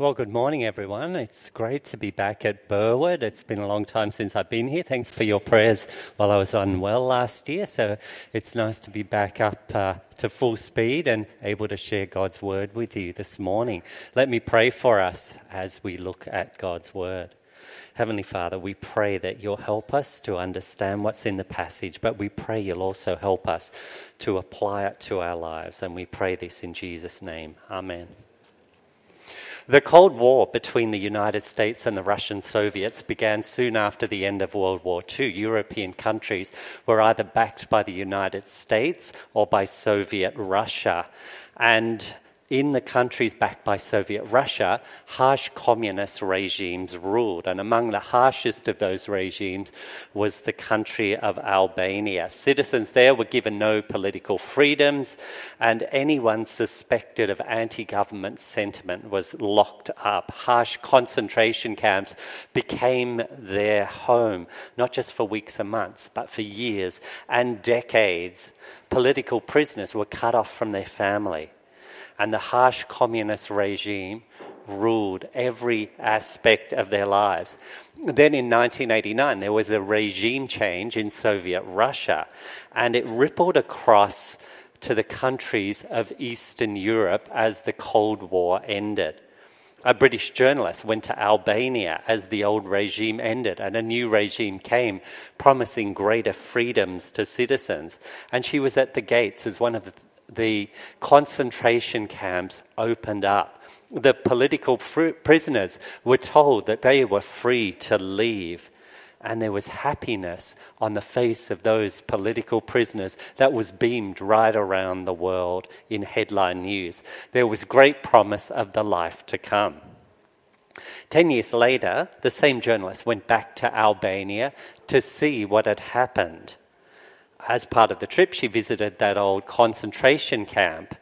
Well, good morning, everyone. It's great to be back at Burwood. It's been a long time since I've been here. Thanks for your prayers while I was unwell last year. So it's nice to be back up uh, to full speed and able to share God's word with you this morning. Let me pray for us as we look at God's word. Heavenly Father, we pray that you'll help us to understand what's in the passage, but we pray you'll also help us to apply it to our lives. And we pray this in Jesus' name. Amen. The Cold War between the United States and the Russian Soviets began soon after the end of World War II. European countries were either backed by the United States or by Soviet Russia. And in the countries backed by Soviet Russia, harsh communist regimes ruled. And among the harshest of those regimes was the country of Albania. Citizens there were given no political freedoms, and anyone suspected of anti government sentiment was locked up. Harsh concentration camps became their home, not just for weeks and months, but for years and decades. Political prisoners were cut off from their family and the harsh communist regime ruled every aspect of their lives. Then in 1989, there was a regime change in Soviet Russia, and it rippled across to the countries of Eastern Europe as the Cold War ended. A British journalist went to Albania as the old regime ended and a new regime came, promising greater freedoms to citizens. And she was at the gates as one of the the concentration camps opened up. The political fr- prisoners were told that they were free to leave. And there was happiness on the face of those political prisoners that was beamed right around the world in headline news. There was great promise of the life to come. Ten years later, the same journalist went back to Albania to see what had happened as part of the trip, she visited that old concentration camp.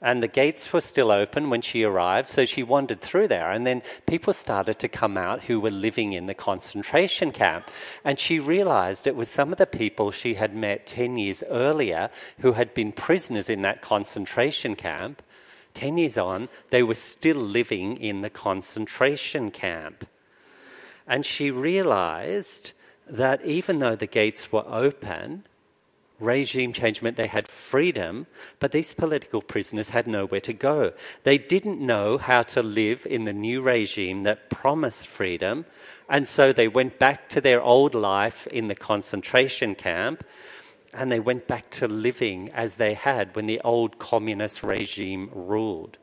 And the gates were still open when she arrived, so she wandered through there. And then people started to come out who were living in the concentration camp. And she realized it was some of the people she had met 10 years earlier who had been prisoners in that concentration camp. 10 years on, they were still living in the concentration camp. And she realized that even though the gates were open, regime change meant they had freedom, but these political prisoners had nowhere to go. They didn't know how to live in the new regime that promised freedom, and so they went back to their old life in the concentration camp, and they went back to living as they had when the old communist regime ruled.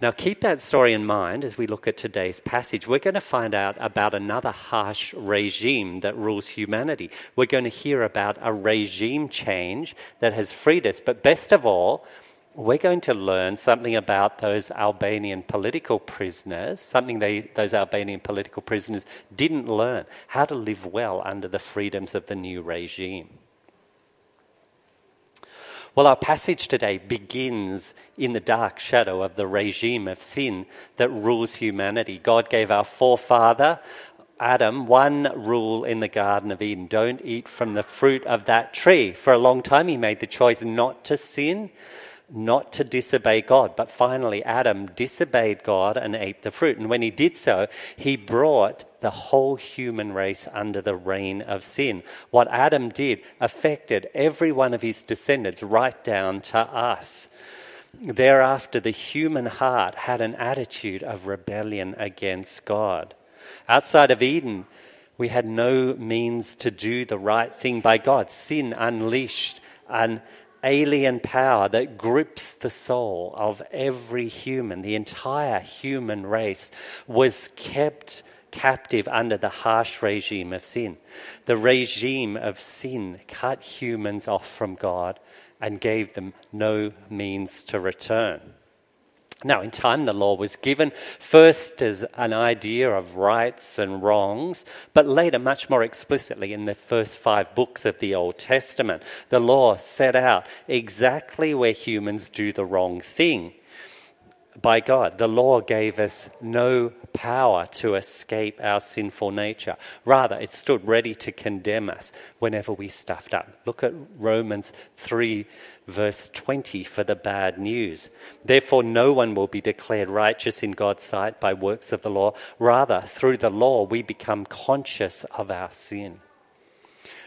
Now, keep that story in mind as we look at today's passage. We're going to find out about another harsh regime that rules humanity. We're going to hear about a regime change that has freed us. But best of all, we're going to learn something about those Albanian political prisoners, something they, those Albanian political prisoners didn't learn how to live well under the freedoms of the new regime. Well, our passage today begins in the dark shadow of the regime of sin that rules humanity. God gave our forefather, Adam, one rule in the Garden of Eden don't eat from the fruit of that tree. For a long time, he made the choice not to sin not to disobey God. But finally, Adam disobeyed God and ate the fruit. And when he did so, he brought the whole human race under the reign of sin. What Adam did affected every one of his descendants, right down to us. Thereafter, the human heart had an attitude of rebellion against God. Outside of Eden, we had no means to do the right thing by God. Sin unleashed an alien power that grips the soul of every human, the entire human race, was kept captive under the harsh regime of sin. The regime of sin cut humans off from God and gave them no means to return. Now, in time, the law was given first as an idea of rights and wrongs, but later, much more explicitly, in the first five books of the Old Testament. The law set out exactly where humans do the wrong thing. By God. The law gave us no power to escape our sinful nature. Rather, it stood ready to condemn us whenever we stuffed up. Look at Romans 3, verse 20 for the bad news. Therefore, no one will be declared righteous in God's sight by works of the law. Rather, through the law, we become conscious of our sin.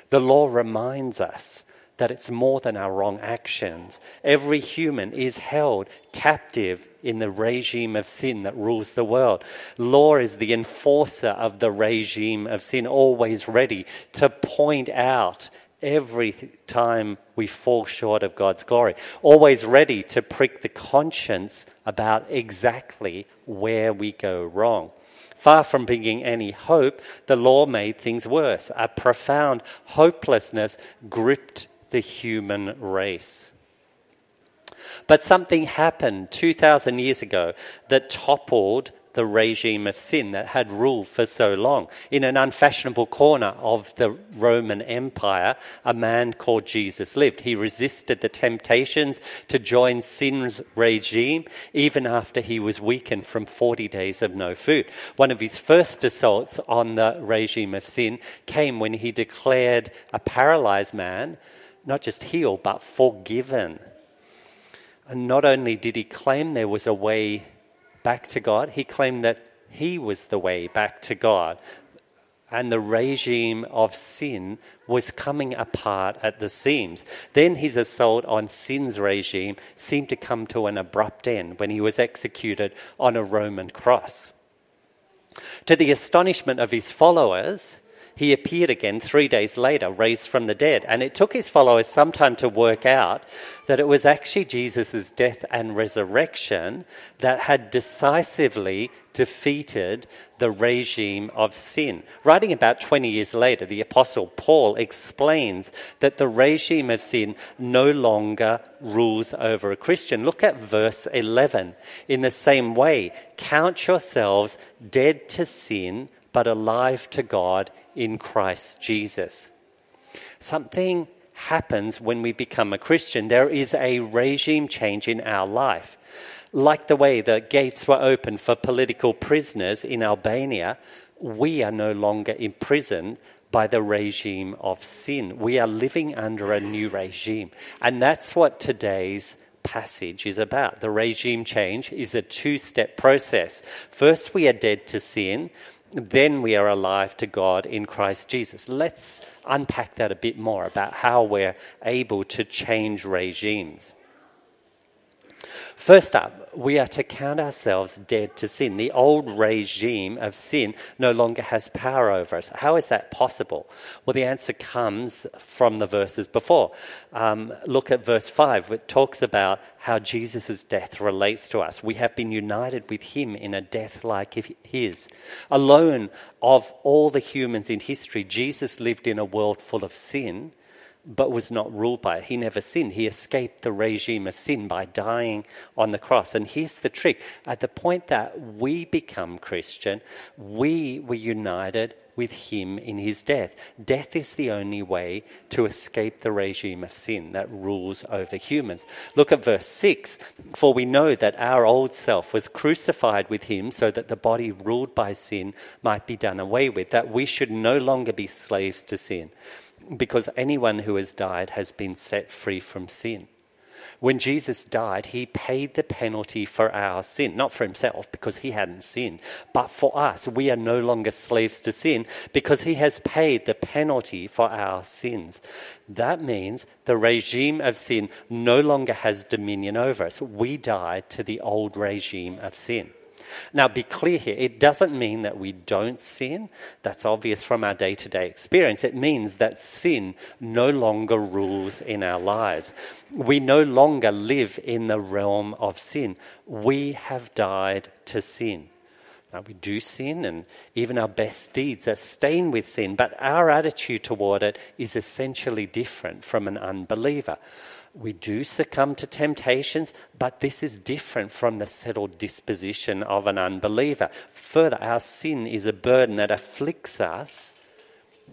The law reminds us that it's more than our wrong actions. Every human is held captive in the regime of sin that rules the world. Law is the enforcer of the regime of sin, always ready to point out every time we fall short of God's glory, always ready to prick the conscience about exactly where we go wrong. Far from bringing any hope, the law made things worse. A profound hopelessness gripped the human race. But something happened 2,000 years ago that toppled the regime of sin that had ruled for so long. In an unfashionable corner of the Roman Empire, a man called Jesus lived. He resisted the temptations to join sin's regime even after he was weakened from 40 days of no food. One of his first assaults on the regime of sin came when he declared a paralyzed man not just healed, but forgiven. And not only did he claim there was a way back to God, he claimed that he was the way back to God. And the regime of sin was coming apart at the seams. Then his assault on sin's regime seemed to come to an abrupt end when he was executed on a Roman cross. To the astonishment of his followers, he appeared again three days later, raised from the dead. And it took his followers some time to work out that it was actually Jesus' death and resurrection that had decisively defeated the regime of sin. Writing about 20 years later, the Apostle Paul explains that the regime of sin no longer rules over a Christian. Look at verse 11. In the same way, count yourselves dead to sin, but alive to God in Christ Jesus. Something happens when we become a Christian. There is a regime change in our life. Like the way the gates were opened for political prisoners in Albania, we are no longer imprisoned by the regime of sin. We are living under a new regime. And that's what today's passage is about. The regime change is a two step process. First, we are dead to sin then we are alive to God in Christ Jesus. Let's unpack that a bit more about how we're able to change regimes. First up, we are to count ourselves dead to sin. The old regime of sin no longer has power over us. How is that possible? Well, the answer comes from the verses before. Um, look at verse 5, which talks about how Jesus' death relates to us. We have been united with him in a death like his. Alone of all the humans in history, Jesus lived in a world full of sin but was not ruled by it. He never sinned. He escaped the regime of sin by dying on the cross. And here's the trick at the point that we become Christian, we were united with him in his death. Death is the only way to escape the regime of sin that rules over humans. Look at verse 6 For we know that our old self was crucified with him so that the body ruled by sin might be done away with, that we should no longer be slaves to sin because anyone who has died has been set free from sin. When Jesus died, he paid the penalty for our sin, not for himself because he hadn't sinned, but for us. We are no longer slaves to sin because he has paid the penalty for our sins. That means the regime of sin no longer has dominion over us. We died to the old regime of sin. Now, be clear here, it doesn't mean that we don't sin. That's obvious from our day to day experience. It means that sin no longer rules in our lives. We no longer live in the realm of sin. We have died to sin. Now, we do sin, and even our best deeds are stained with sin, but our attitude toward it is essentially different from an unbeliever. We do succumb to temptations, but this is different from the settled disposition of an unbeliever. Further, our sin is a burden that afflicts us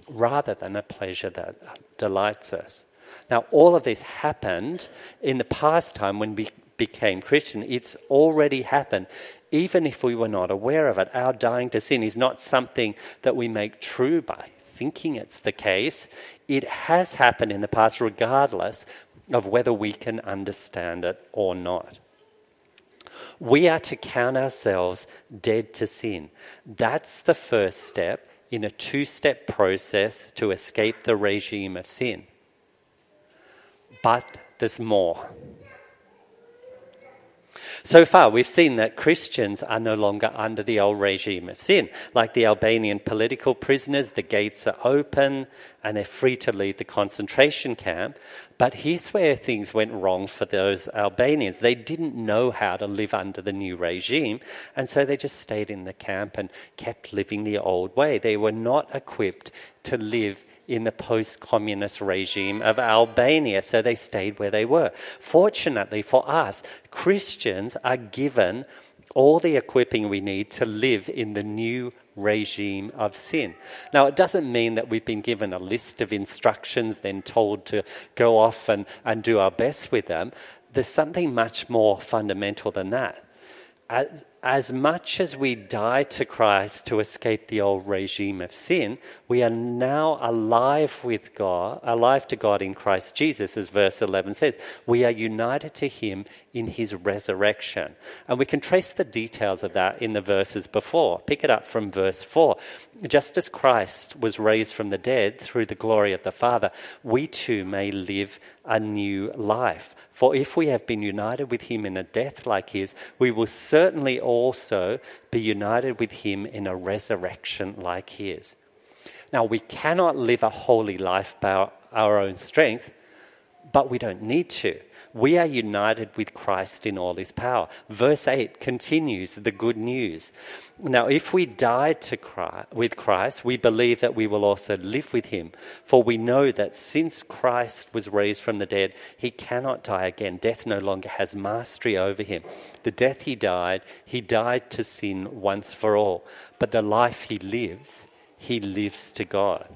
rather than a pleasure that delights us. Now, all of this happened in the past time when we became Christian. It's already happened, even if we were not aware of it. Our dying to sin is not something that we make true by thinking it's the case. It has happened in the past, regardless of whether we can understand it or not. We are to count ourselves dead to sin. That's the first step in a two step process to escape the regime of sin. But there's more. So far, we've seen that Christians are no longer under the old regime of sin. Like the Albanian political prisoners, the gates are open and they're free to leave the concentration camp. But here's where things went wrong for those Albanians. They didn't know how to live under the new regime, and so they just stayed in the camp and kept living the old way. They were not equipped to live in the post communist regime of Albania, so they stayed where they were. Fortunately for us, Christians are given all the equipping we need to live in the new regime of sin. Now, it doesn't mean that we've been given a list of instructions, then told to go off and, and do our best with them. There's something much more fundamental than that. As, as much as we die to Christ to escape the old regime of sin, we are now alive with God, alive to God in Christ Jesus, as verse 11 says. We are united to Him in His resurrection. And we can trace the details of that in the verses before. Pick it up from verse 4. Just as Christ was raised from the dead through the glory of the Father, we too may live a new life. For if we have been united with him in a death like his, we will certainly also be united with him in a resurrection like his. Now, we cannot live a holy life by our own strength, but we don't need to we are united with Christ in all his power. Verse 8 continues the good news. Now, if we died to Christ, with Christ, we believe that we will also live with him. For we know that since Christ was raised from the dead, he cannot die again. Death no longer has mastery over him. The death he died, he died to sin once for all. But the life he lives, he lives to God.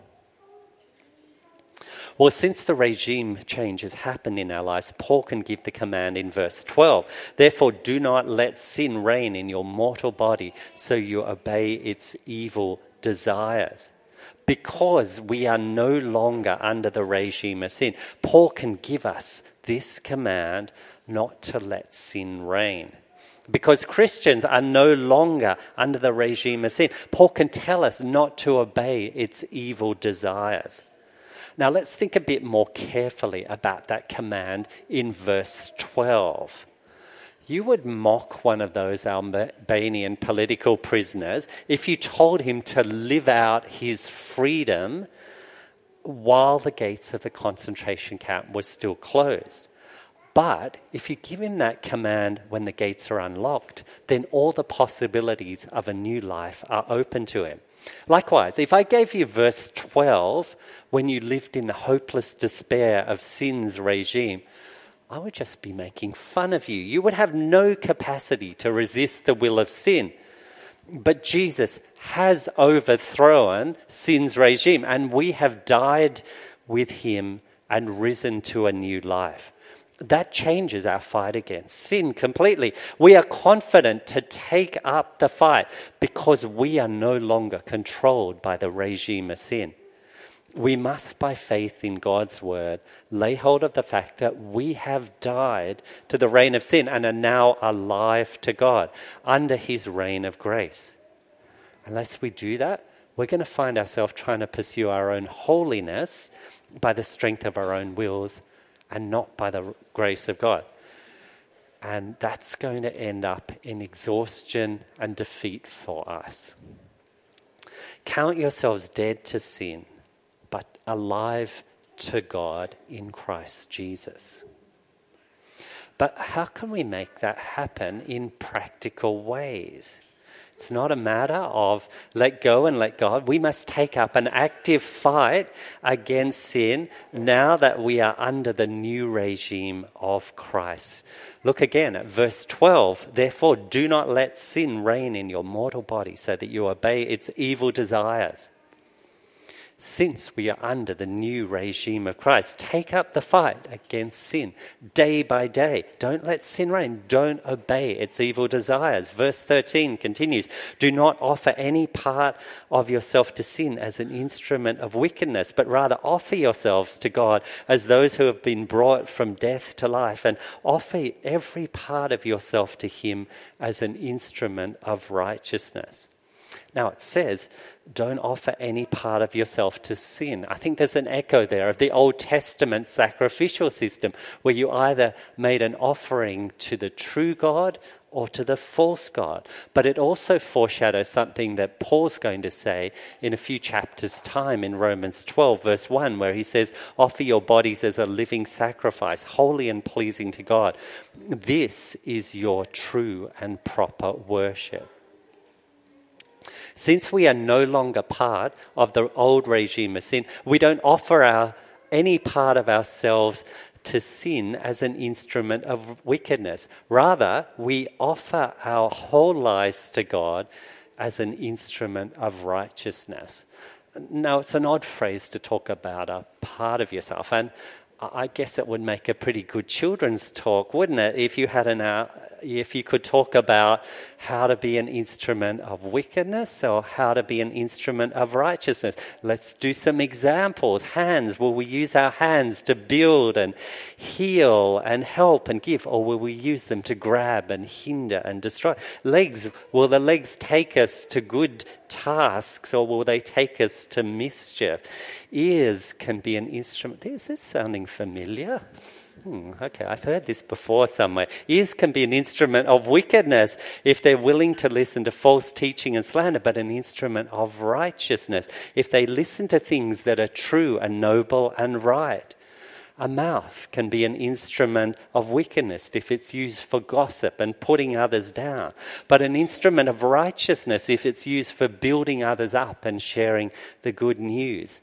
Well, since the regime change has happened in our lives, Paul can give the command in verse 12. Therefore, do not let sin reign in your mortal body, so you obey its evil desires. Because we are no longer under the regime of sin, Paul can give us this command not to let sin reign because Christians are no longer under the regime of sin. Paul can tell us not to obey its evil desires. Now let's think a bit more carefully about that command in verse 12. You would mock one of those Albanian political prisoners if you told him to live out his freedom while the gates of the concentration camp were still closed. But if you give him that command when the gates are unlocked, then all the possibilities of a new life are open to him. Likewise, if I gave you verse 12 when you lived in the hopeless despair of sin's regime, I would just be making fun of you. You would have no capacity to resist the will of sin. But Jesus has overthrown sin's regime, and we have died with him and risen to a new life that changes our fight against sin completely. We are confident to take up the fight because we are no longer controlled by the regime of sin. We must, by faith in God's word, lay hold of the fact that we have died to the reign of sin and are now alive to God under his reign of grace. Unless we do that, we're going to find ourselves trying to pursue our own holiness by the strength of our own wills and not by the grace of God. And that's going to end up in exhaustion and defeat for us. Count yourselves dead to sin, but alive to God in Christ Jesus. But how can we make that happen in practical ways? It's not a matter of let go and let God. We must take up an active fight against sin now that we are under the new regime of Christ. Look again at verse 12. Therefore, do not let sin reign in your mortal body so that you obey its evil desires. Since we are under the new regime of Christ. Take up the fight against sin day by day. Don't let sin reign. Don't obey its evil desires. Verse 13 continues Do not offer any part of yourself to sin as an instrument of wickedness, but rather offer yourselves to God as those who have been brought from death to life, and offer every part of yourself to Him as an instrument of righteousness. Now it says, don't offer any part of yourself to sin. I think there's an echo there of the Old Testament sacrificial system where you either made an offering to the true God or to the false God. But it also foreshadows something that Paul's going to say in a few chapters' time in Romans 12, verse 1, where he says, Offer your bodies as a living sacrifice, holy and pleasing to God. This is your true and proper worship. Since we are no longer part of the old regime of sin, we don't offer our, any part of ourselves to sin as an instrument of wickedness. Rather, we offer our whole lives to God as an instrument of righteousness. Now, it's an odd phrase to talk about a part of yourself, and I guess it would make a pretty good children's talk, wouldn't it? If you had an, uh, if you could talk about how to be an instrument of wickedness or how to be an instrument of righteousness. Let's do some examples. Hands, will we use our hands to build and heal and help and give, or will we use them to grab and hinder and destroy? Legs, will the legs take us to good tasks or will they take us to mischief? Ears can be an instrument. Is this sounding familiar? Hmm, okay, I've heard this before somewhere. Ears can be an instrument of wickedness if they're willing to listen to false teaching and slander, but an instrument of righteousness if they listen to things that are true and noble and right. A mouth can be an instrument of wickedness if it's used for gossip and putting others down, but an instrument of righteousness if it's used for building others up and sharing the good news.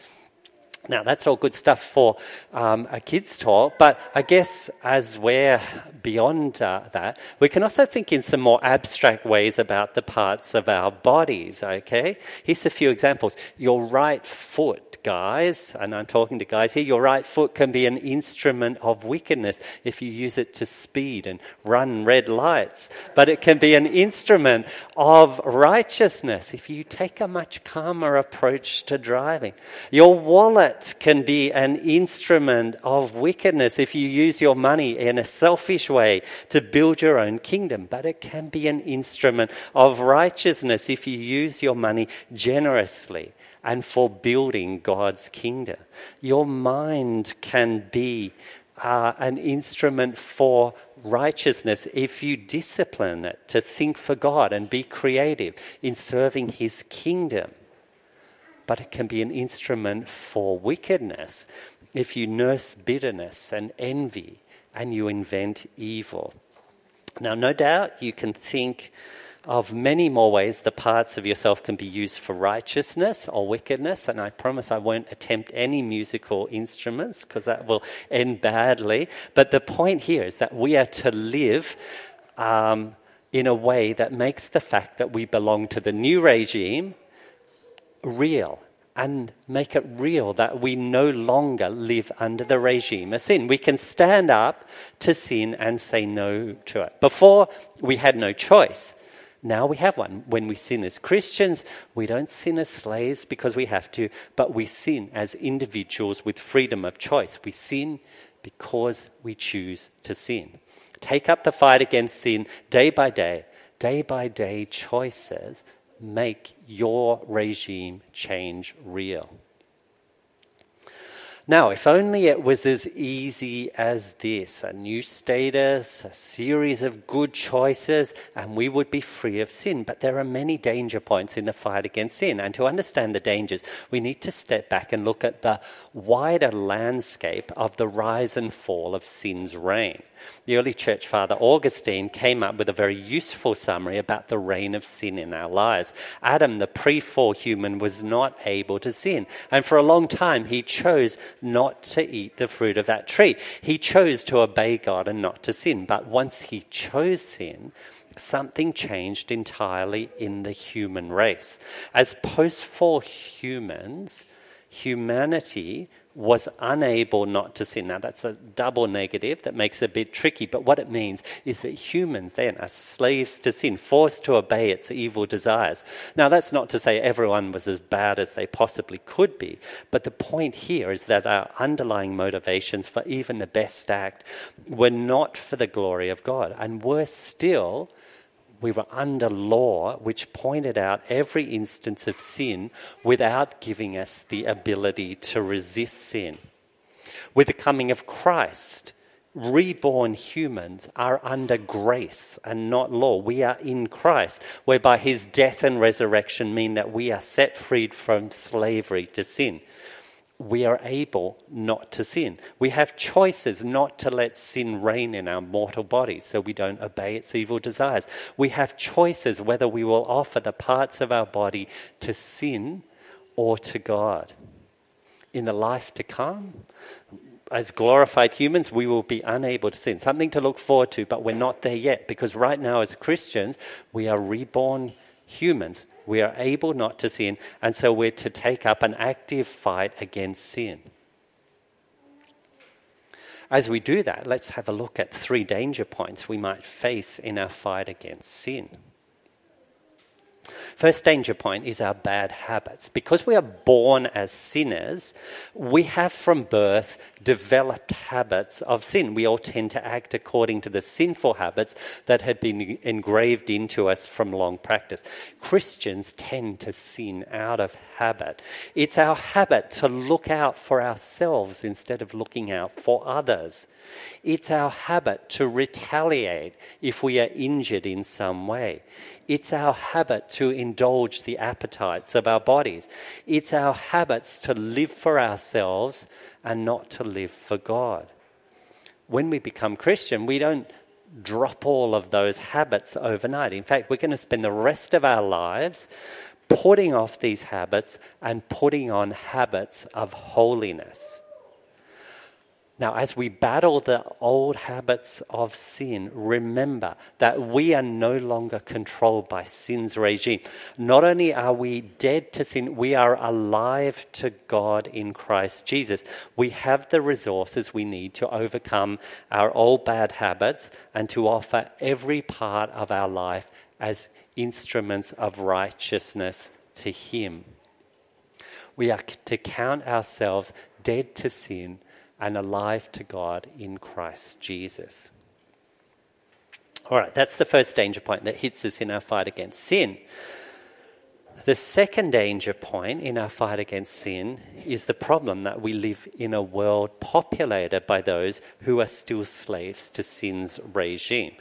Now, that's all good stuff for um, a kids' talk, but I guess as we're beyond uh, that, we can also think in some more abstract ways about the parts of our bodies, okay? Here's a few examples. Your right foot guys, and I'm talking to guys here, your right foot can be an instrument of wickedness if you use it to speed and run red lights. But it can be an instrument of righteousness if you take a much calmer approach to driving. Your wallet can be an instrument of wickedness if you use your money in a selfish way to build your own kingdom. But it can be an instrument of righteousness if you use your money generously and for building God's kingdom. Your mind can be uh, an instrument for righteousness if you discipline it to think for God and be creative in serving His kingdom. But it can be an instrument for wickedness if you nurse bitterness and envy and you invent evil. Now, no doubt you can think of many more ways the parts of yourself can be used for righteousness or wickedness. And I promise I won't attempt any musical instruments because that will end badly. But the point here is that we are to live um, in a way that makes the fact that we belong to the new regime real and make it real that we no longer live under the regime of sin. We can stand up to sin and say no to it. Before, we had no choice. Now we have one. When we sin as Christians, we don't sin as slaves because we have to, but we sin as individuals with freedom of choice. We sin because we choose to sin. Take up the fight against sin day by day. Day by day choices make your regime change real. Now, if only it was as easy as this a new status, a series of good choices, and we would be free of sin. But there are many danger points in the fight against sin. And to understand the dangers, we need to step back and look at the wider landscape of the rise and fall of sin's reign. The early church father Augustine came up with a very useful summary about the reign of sin in our lives. Adam, the pre fall human, was not able to sin. And for a long time, he chose not to eat the fruit of that tree. He chose to obey God and not to sin. But once he chose sin, something changed entirely in the human race. As post fall humans, humanity was unable not to sin. Now, that's a double negative that makes it a bit tricky, but what it means is that humans then are slaves to sin, forced to obey its evil desires. Now, that's not to say everyone was as bad as they possibly could be, but the point here is that our underlying motivations for even the best act were not for the glory of God, and worse still we were under law which pointed out every instance of sin without giving us the ability to resist sin. With the coming of Christ, reborn humans are under grace and not law. We are in Christ, whereby his death and resurrection mean that we are set free from slavery to sin we are able not to sin. We have choices not to let sin reign in our mortal bodies so we don't obey its evil desires. We have choices whether we will offer the parts of our body to sin or to God. In the life to come, as glorified humans, we will be unable to sin. Something to look forward to, but we're not there yet because right now, as Christians, we are reborn humans we are able not to sin, and so we're to take up an active fight against sin. As we do that, let's have a look at three danger points we might face in our fight against sin. First danger point is our bad habits. Because we are born as sinners, we have from birth developed habits of sin. We all tend to act according to the sinful habits that have been engraved into us from long practice. Christians tend to sin out of habit. It's our habit to look out for ourselves instead of looking out for others. It's our habit to retaliate if we are injured in some way. It's our habit to indulge the appetites of our bodies. It's our habits to live for ourselves and not to live for God. When we become Christian, we don't drop all of those habits overnight. In fact, we're going to spend the rest of our lives putting off these habits and putting on habits of holiness. Now, as we battle the old habits of sin, remember that we are no longer controlled by sin's regime. Not only are we dead to sin, we are alive to God in Christ Jesus. We have the resources we need to overcome our old bad habits and to offer every part of our life as instruments of righteousness to Him. We are to count ourselves dead to sin and alive to God in Christ Jesus. All right, that's the first danger point that hits us in our fight against sin. The second danger point in our fight against sin is the problem that we live in a world populated by those who are still slaves to sin's regime.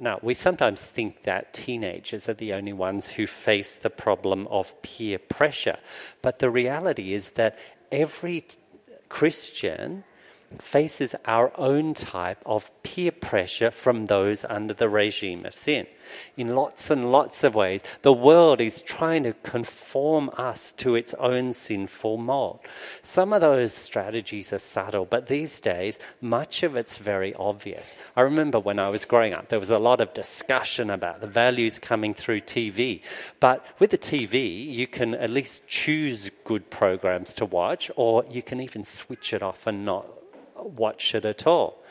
Now, we sometimes think that teenagers are the only ones who face the problem of peer pressure, but the reality is that every Christian faces our own type of peer pressure from those under the regime of sin. In lots and lots of ways, the world is trying to conform us to its own sinful mold. Some of those strategies are subtle, but these days, much of it's very obvious. I remember when I was growing up, there was a lot of discussion about the values coming through TV. But with the TV, you can at least choose good programs to watch, or you can even switch it off and not watch it at all.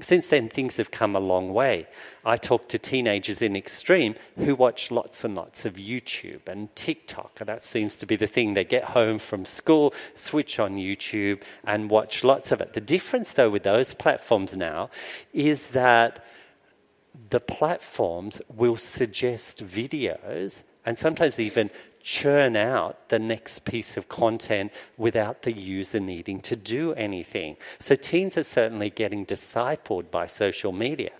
Since then, things have come a long way. I talk to teenagers in Extreme who watch lots and lots of YouTube and TikTok. And that seems to be the thing. They get home from school, switch on YouTube, and watch lots of it. The difference, though, with those platforms now is that the platforms will suggest videos and sometimes even churn out the next piece of content without the user needing to do anything. So teens are certainly getting discipled by social media.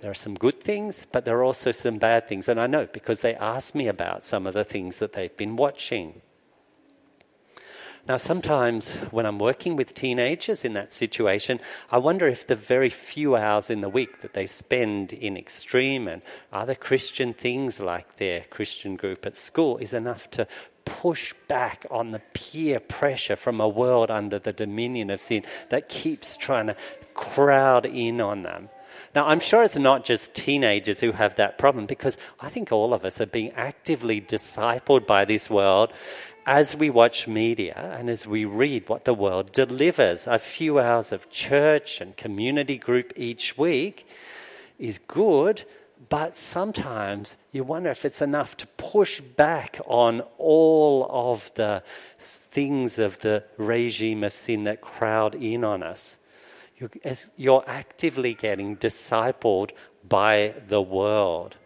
There are some good things, but there are also some bad things. And I know because they ask me about some of the things that they've been watching. Now, sometimes when I'm working with teenagers in that situation, I wonder if the very few hours in the week that they spend in extreme and other Christian things like their Christian group at school is enough to push back on the peer pressure from a world under the dominion of sin that keeps trying to crowd in on them. Now, I'm sure it's not just teenagers who have that problem because I think all of us are being actively discipled by this world as we watch media and as we read what the world delivers. A few hours of church and community group each week is good, but sometimes you wonder if it's enough to push back on all of the things of the regime of sin that crowd in on us. You're actively getting discipled by the world.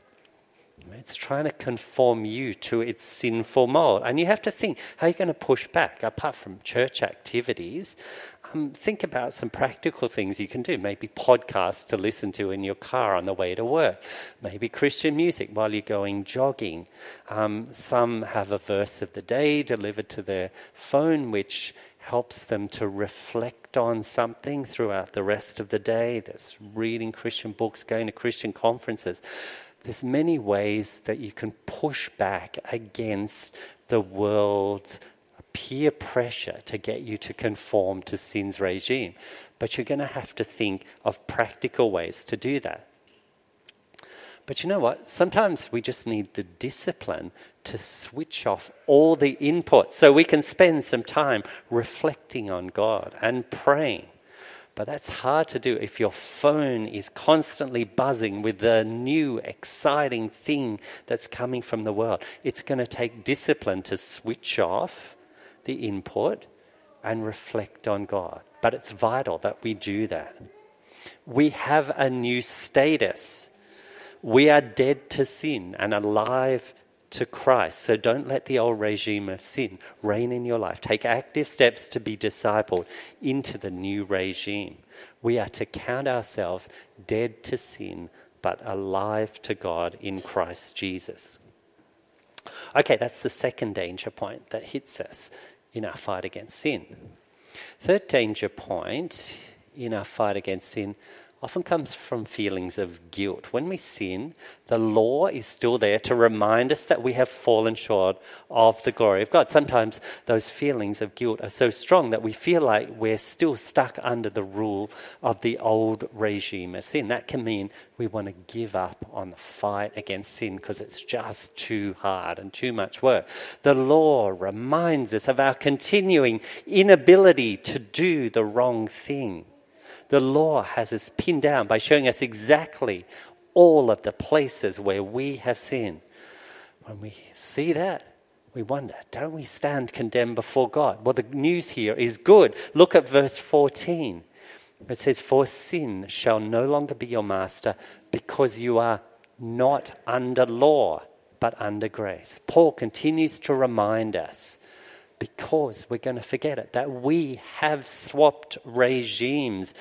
It's trying to conform you to its sinful mold. And you have to think how are you going to push back apart from church activities? Um, think about some practical things you can do. Maybe podcasts to listen to in your car on the way to work. Maybe Christian music while you're going jogging. Um, some have a verse of the day delivered to their phone, which helps them to reflect on something throughout the rest of the day. That's reading Christian books, going to Christian conferences. There's many ways that you can push back against the world's peer pressure to get you to conform to sin's regime. But you're going to have to think of practical ways to do that. But you know what? Sometimes we just need the discipline to switch off all the input so we can spend some time reflecting on God and praying. But that's hard to do if your phone is constantly buzzing with the new exciting thing that's coming from the world. It's going to take discipline to switch off the input and reflect on God. But it's vital that we do that. We have a new status. We are dead to sin and alive to Christ. So don't let the old regime of sin reign in your life. Take active steps to be discipled into the new regime. We are to count ourselves dead to sin, but alive to God in Christ Jesus. Okay, that's the second danger point that hits us in our fight against sin. Third danger point in our fight against sin often comes from feelings of guilt. When we sin, the law is still there to remind us that we have fallen short of the glory of God. Sometimes those feelings of guilt are so strong that we feel like we're still stuck under the rule of the old regime of sin. That can mean we want to give up on the fight against sin because it's just too hard and too much work. The law reminds us of our continuing inability to do the wrong thing the law has us pinned down by showing us exactly all of the places where we have sinned. When we see that, we wonder, don't we stand condemned before God? Well, the news here is good. Look at verse 14. It says, For sin shall no longer be your master because you are not under law, but under grace. Paul continues to remind us because we're going to forget it that we have swapped regimes.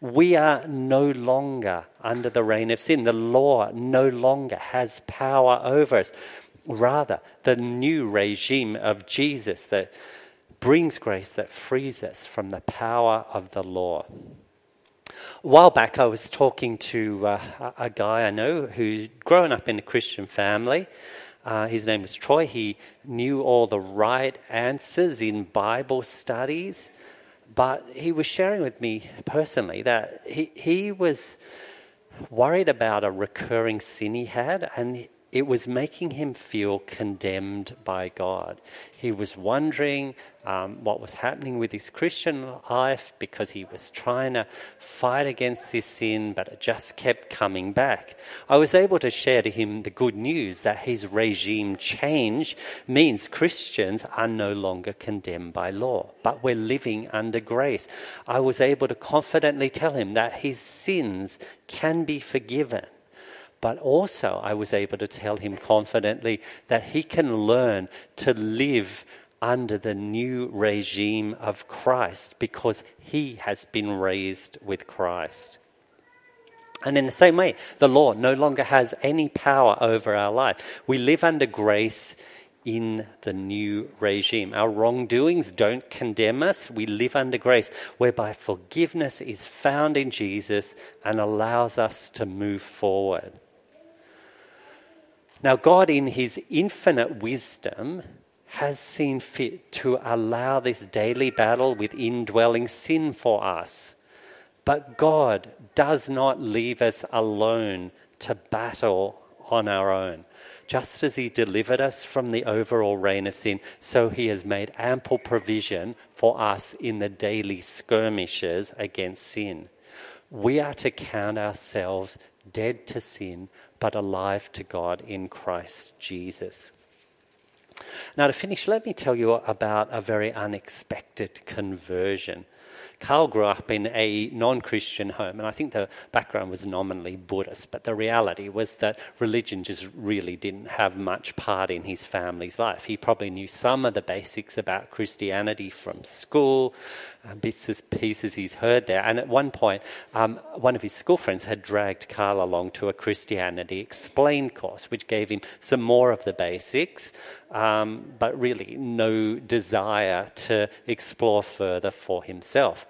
We are no longer under the reign of sin. The law no longer has power over us. Rather, the new regime of Jesus that brings grace that frees us from the power of the law. A while back, I was talking to uh, a guy I know who's grown up in a Christian family. Uh, his name was Troy. He knew all the right answers in Bible studies, but he was sharing with me personally that he, he was worried about a recurring sin he had, and it was making him feel condemned by God. He was wondering um, what was happening with his Christian life because he was trying to fight against this sin, but it just kept coming back. I was able to share to him the good news that his regime change means Christians are no longer condemned by law, but we're living under grace. I was able to confidently tell him that his sins can be forgiven but also, I was able to tell him confidently that he can learn to live under the new regime of Christ because he has been raised with Christ. And in the same way, the law no longer has any power over our life. We live under grace in the new regime. Our wrongdoings don't condemn us. We live under grace, whereby forgiveness is found in Jesus and allows us to move forward. Now, God, in His infinite wisdom, has seen fit to allow this daily battle with indwelling sin for us. But God does not leave us alone to battle on our own. Just as He delivered us from the overall reign of sin, so He has made ample provision for us in the daily skirmishes against sin. We are to count ourselves dead to sin, but alive to God in Christ Jesus. Now, to finish, let me tell you about a very unexpected conversion. Carl grew up in a non Christian home, and I think the background was nominally Buddhist, but the reality was that religion just really didn't have much part in his family's life. He probably knew some of the basics about Christianity from school, uh, bits and pieces he's heard there. And at one point, um, one of his school friends had dragged Carl along to a Christianity Explained course, which gave him some more of the basics, um, but really no desire to explore further for himself.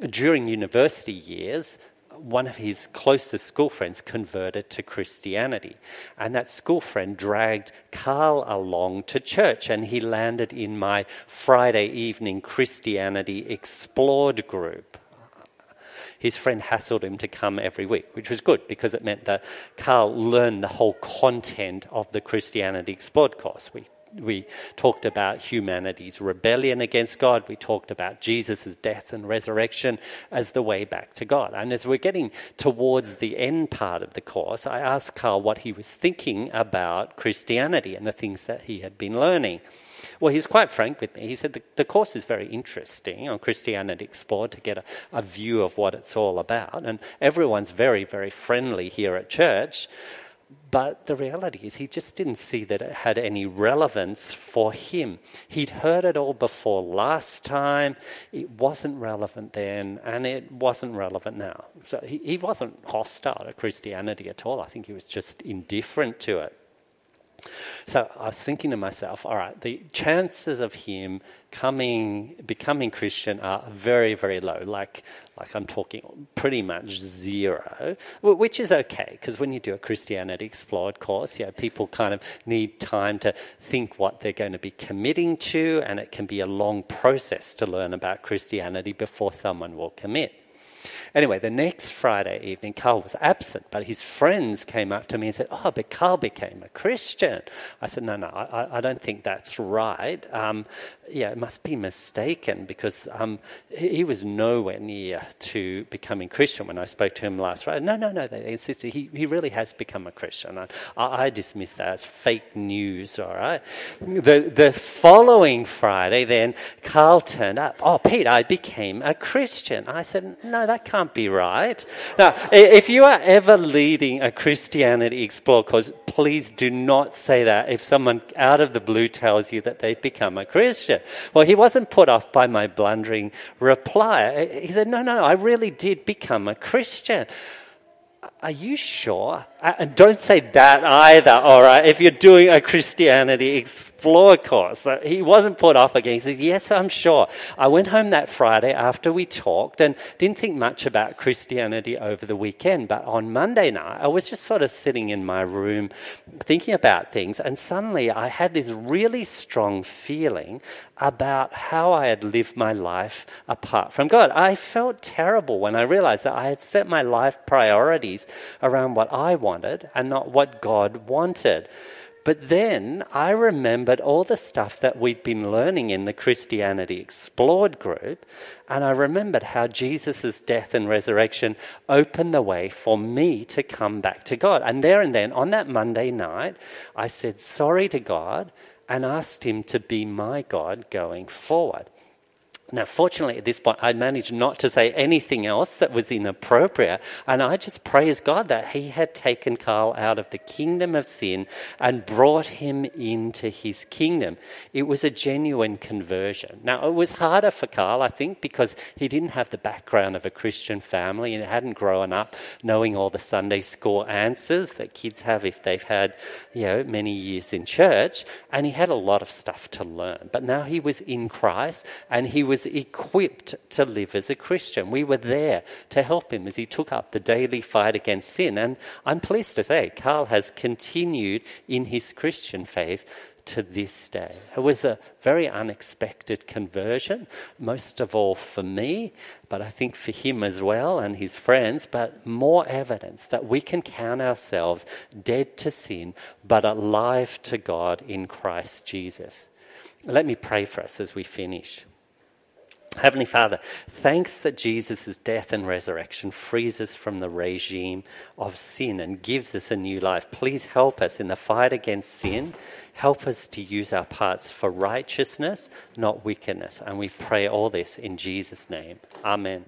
During university years, one of his closest school friends converted to Christianity. And that school friend dragged Carl along to church, and he landed in my Friday evening Christianity Explored group. His friend hassled him to come every week, which was good because it meant that Carl learned the whole content of the Christianity Explored course. We we talked about humanity's rebellion against God. We talked about Jesus' death and resurrection as the way back to God. And as we're getting towards the end part of the course, I asked Carl what he was thinking about Christianity and the things that he had been learning. Well, he's quite frank with me. He said the, the course is very interesting on Christianity Explored to get a, a view of what it's all about. And everyone's very, very friendly here at church. But the reality is, he just didn't see that it had any relevance for him. He'd heard it all before last time. It wasn't relevant then, and it wasn't relevant now. So he, he wasn't hostile to Christianity at all. I think he was just indifferent to it. So I was thinking to myself, all right, the chances of him coming, becoming Christian are very, very low. Like, like I'm talking pretty much zero, which is okay because when you do a Christianity Explored course, yeah, people kind of need time to think what they're going to be committing to, and it can be a long process to learn about Christianity before someone will commit. Anyway, the next Friday evening, Carl was absent, but his friends came up to me and said, Oh, but Carl became a Christian. I said, No, no, I, I don't think that's right. Um, yeah, it must be mistaken because um, he, was nowhere near to becoming Christian when I spoke to him last Friday. No, no, no, they insisted he, he really has become a Christian. I, I dismissed that as fake news, all right? The, the following Friday, then, Carl turned up. Oh, Pete, I became a Christian. I said, No, that can't be right. Now, if you are ever leading a Christianity Explore course, please do not say that if someone out of the blue tells you that they've become a Christian. Well, he wasn't put off by my blundering reply. He said, No, no, I really did become a Christian. Are you sure? And don't say that either, all right? If you're doing a Christianity Explore course. So he wasn't put off again. He says, Yes, I'm sure. I went home that Friday after we talked and didn't think much about Christianity over the weekend. But on Monday night, I was just sort of sitting in my room thinking about things. And suddenly I had this really strong feeling about how I had lived my life apart from God. I felt terrible when I realized that I had set my life priorities around what I wanted wanted and not what God wanted. But then I remembered all the stuff that we'd been learning in the Christianity Explored group, and I remembered how Jesus' death and resurrection opened the way for me to come back to God. And there and then, on that Monday night, I said sorry to God and asked Him to be my God going forward. Now, fortunately, at this point, I managed not to say anything else that was inappropriate. And I just praised God that He had taken Carl out of the kingdom of sin and brought him into His kingdom. It was a genuine conversion. Now, it was harder for Carl, I think, because he didn't have the background of a Christian family and hadn't grown up knowing all the Sunday school answers that kids have if they've had, you know, many years in church. And he had a lot of stuff to learn. But now he was in Christ and he was was equipped to live as a Christian. We were there to help him as he took up the daily fight against sin. And I'm pleased to say, Carl has continued in his Christian faith to this day. It was a very unexpected conversion, most of all for me, but I think for him as well and his friends, but more evidence that we can count ourselves dead to sin, but alive to God in Christ Jesus. Let me pray for us as we finish. Heavenly Father, thanks that Jesus' death and resurrection frees us from the regime of sin and gives us a new life. Please help us in the fight against sin. Help us to use our parts for righteousness, not wickedness. And we pray all this in Jesus' name. Amen.